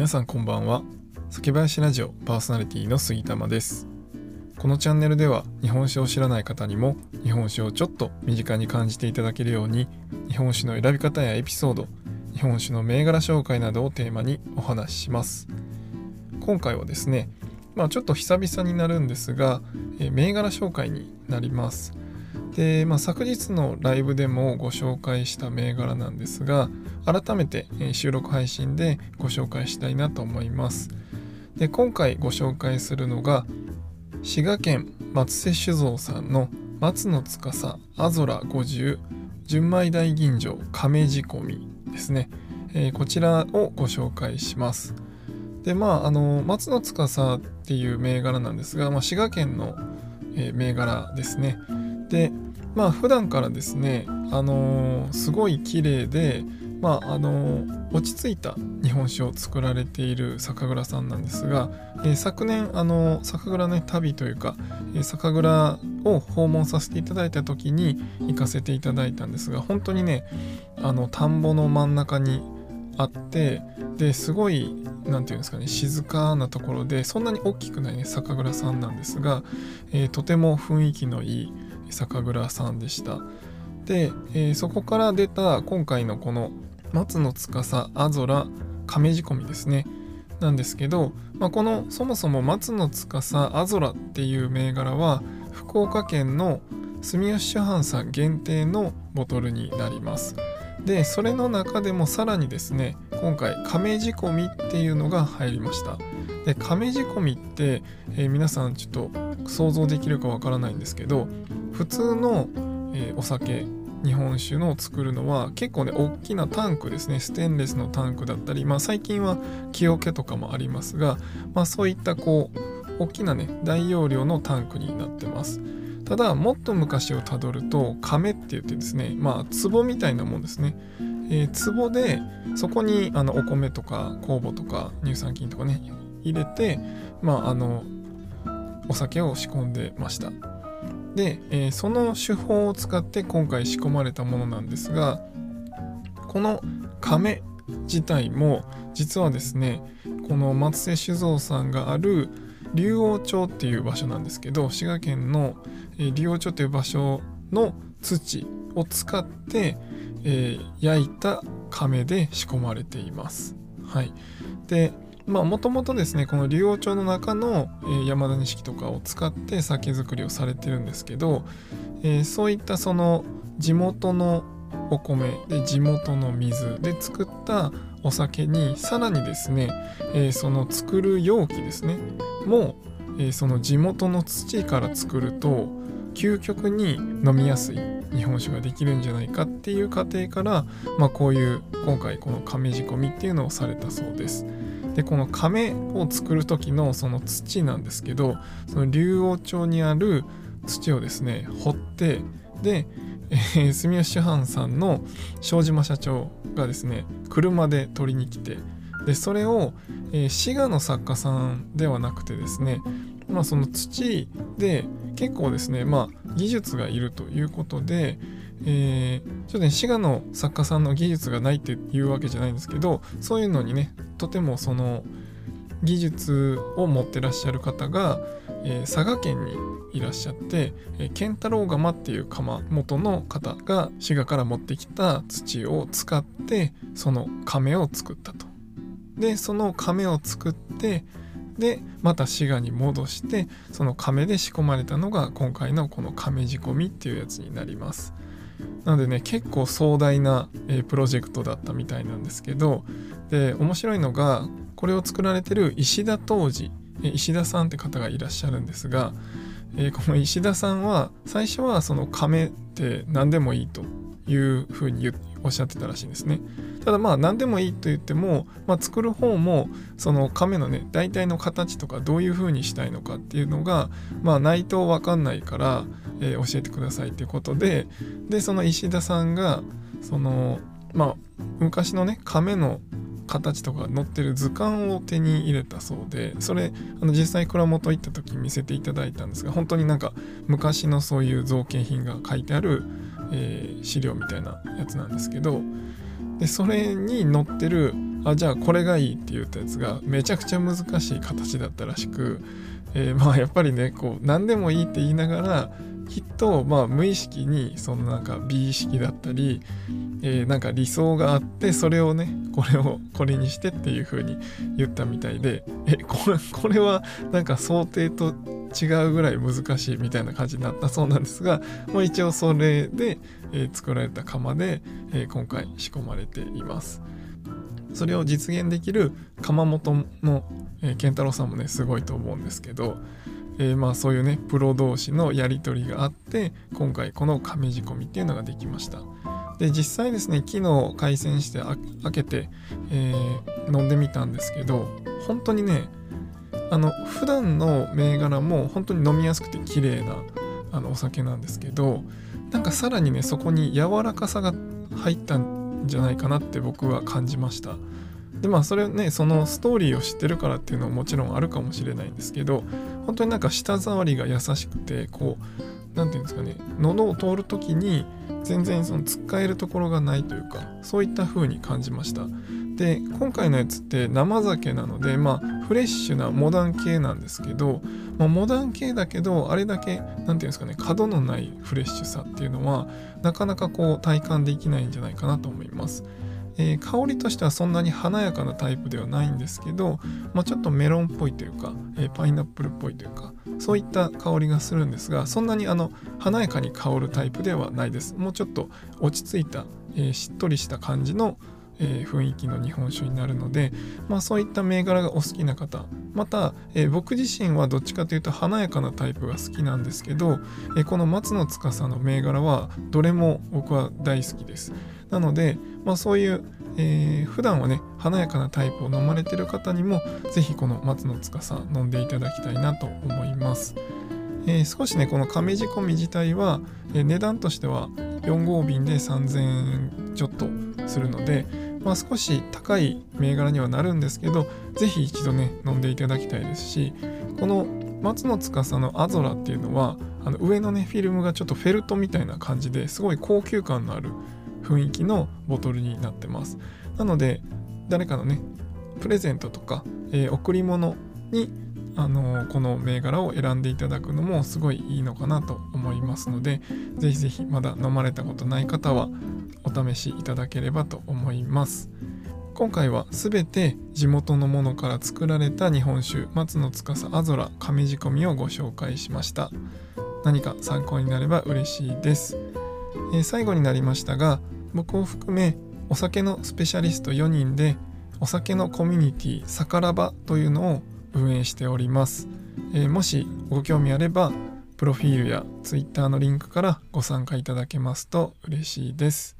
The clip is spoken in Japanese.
皆さんこんばんは。酒林ラジオパーソナリティの杉玉です。このチャンネルでは日本酒を知らない方にも日本酒をちょっと身近に感じていただけるように日本酒の選び方やエピソード日本酒の銘柄紹介などをテーマにお話しします。今回はですねまあちょっと久々になるんですが、え銘柄紹介になります。で、まあ、昨日のライブでもご紹介した銘柄なんですが改めて収録配信でご紹介したいなと思います。で今回ご紹介するのが滋賀県松瀬酒造さんの松の司アゾラ50純米大吟醸亀仕込みですね、えー、こちらをご紹介します。でまああの松の司っていう銘柄なんですが、まあ、滋賀県の、えー、銘柄ですね。でまあ普段からですねあのー、すごい綺麗でまああのー、落ち着いた日本酒を作られている酒蔵さんなんですが、えー、昨年あの酒蔵ね旅というか、え酒蔵を訪問させていただいた時に行かせていただいたんですが本当にねあの田んぼの真ん中にあってですごい何て言うんですかね静かなところでそんなに大きくないね酒蔵さんなんですが、えとても雰囲気のいい酒蔵さんでした。で、えー、そこから出た今回のこの松の司アゾラ亀仕込みですね。なんですけど、まあ、このそもそも松の司アゾラっていう銘柄は福岡県の住吉酒販さん限定のボトルになります。でそれの中でもさらにですね今回亀仕込みっていうのが入りました。で亀仕込みって、えー、皆さんちょっと想像できるかわからないんですけど普通の、えー、お酒日本酒の作るのは結構ね大きなタンクですね。ステンレスのタンクだったりまあ最近は木桶とかもありますが、まあ、そういったこう大きなね大容量のタンクになってます。ただもっと昔をたどると亀って言ってですねまあ壺みたいなもんですね。えー、壺でそこにあのお米とか酵母とか乳酸菌とかね入れて、まあ、あのお酒を仕込んでました。で、えー、その手法を使って今回仕込まれたものなんですがこの亀自体も実はですねこの松瀬酒造さんがある竜王町っていう場所なんですけど滋賀県の、え、竜王町という場所の土を使って、えー、焼いた亀で仕込まれています。はい、でまあもともとですねこの竜王町の中の、山田錦とかを使って酒造りをされてるんですけど、えー、そういったその地元のお米で地元の水で作ったお酒にさらにですね、えー、その作る容器ですねもう、えその地元の土から作ると究極に飲みやすい日本酒ができるんじゃないかっていう過程から、まあ、こういう今回この亀仕込みっていうのをされたそうです。でこの亀を作る時のその土なんですけどその竜王町にある土をですね掘ってで、えー、住吉酒販さんの庄島社長がですね車で取りに来てでそれを、えー、滋賀の作家さんではなくてですねまあその土で結構ですねまあ技術がいるということでえー、ちょっとね滋賀の作家さんの技術がないっていうわけじゃないんですけどそういうのにねとてもその技術を持ってらっしゃる方が、えー、佐賀県にいらっしゃって、えー、健太郎釜っていう窯元の方が滋賀から持ってきた土を使ってその亀を作ったと。でその亀を作ってでまた滋賀に戻してその亀で仕込まれたのが今回のこの亀仕込みっていうやつになります。なのでね結構壮大な、えー、プロジェクトだったみたいなんですけどで面白いのがこれを作られてる石田当時、石田さんって方がいらっしゃるんですが、えー、この石田さんは最初はその亀って何でもいいというふうにおっしゃってたらしいんですね。ただまあ何でもいいと言っても、まあ、作る方もその亀のね大体の形とかどういうふうにしたいのかっていうのがまあないと分かんないから、えー、教えてくださいっていうことででその石田さんがそのまあ昔のね亀の形とか載ってる図鑑を手に入れたそうでそれあの実際蔵元行った時見せていただいたんですが本当になんか昔のそういう造形品が書いてある、えー、資料みたいなやつなんですけどでそれに載ってるあじゃあこれがいいって言ったやつがめちゃくちゃ難しい形だったらしく、えー、まあやっぱりねこう何でもいいって言いながらきっとまあ無意識にそのなんか美意識だったり、えー、なんか理想があってそれをねこれをこれにしてっていう風に言ったみたいでえこれこれはなんか想定と違うぐらい難しいみたいな感じになったそうなんですが、まあ、一応それで、えー、作られた窯で、えー、今回仕込まれています。それを実現できる窯元の、えー、健太郎さんもねすごいと思うんですけど、えー、まあそういうねプロ同士のやり取りがあって今回この亀仕込みっていうのができましたで実際ですね昨日開栓して開けて、えー、飲んでみたんですけど本当にねあの普段の銘柄も本当に飲みやすくて綺麗なあのお酒なんですけどなんかさらにねそこに柔らかさが入ったんじゃないかなって僕は感じました。でまあそれねそのストーリーを知ってるからっていうのはもちろんあるかもしれないんですけど本当になんか舌触りが優しくてこう何て言うんですかね喉を通る時に全然そのつっかえるところがないというかそういった風に感じました。で今回のやつって生酒なのでまあフレッシュなモダン系なんですけど、まあ、モダン系だけどあれだけ何て言うんですかね角のないフレッシュさっていうのはなかなかこう体感できないんじゃないかなと思います。えー、香りとしてはそんなに華やかなタイプではないんですけど、まあ、ちょっとメロンっぽいというか、えー、パイナップルっぽいというかそういった香りがするんですがそんなにあの華やかに香るタイプではないです。もうちょっと落ち着いた、えー、しっとりした感じのえー、雰囲気の日本酒になるので、まあ、そういった銘柄がお好きな方また、えー、僕自身はどっちかというと華やかなタイプが好きなんですけど、えー、この松野司の銘柄はどれも僕は大好きですなので、まあ、そういう、えー、普段はね華やかなタイプを飲まれてる方にも是非この松野司飲んでいただきたいなと思います。えー、少しねこの亀仕込み自体は、えー、値段としては4合瓶で3000円ちょっとするので、まあ、少し高い銘柄にはなるんですけど是非一度ね飲んでいただきたいですしこの松野司のアゾラっていうのはあの上のねフィルムがちょっとフェルトみたいな感じですごい高級感のある雰囲気のボトルになってます。なので誰かのねプレゼントとか、えー、贈り物にあのこの銘柄を選んでいただくのもすごいいいのかなと思いますのでぜひぜひまだ飲まれたことない方はお試しいただければと思います。今回は全て地元のものから作られた日本酒松野司アゾラ亀仕込みをご紹介しました。何か参考になれば嬉しいです、えー、最後になりましたが僕を含めお酒のスペシャリスト4人でお酒のコミュニティさからばというのを運営しております、えー、もしご興味あればプロフィールや Twitter のリンクからご参加いただけますと嬉しいです。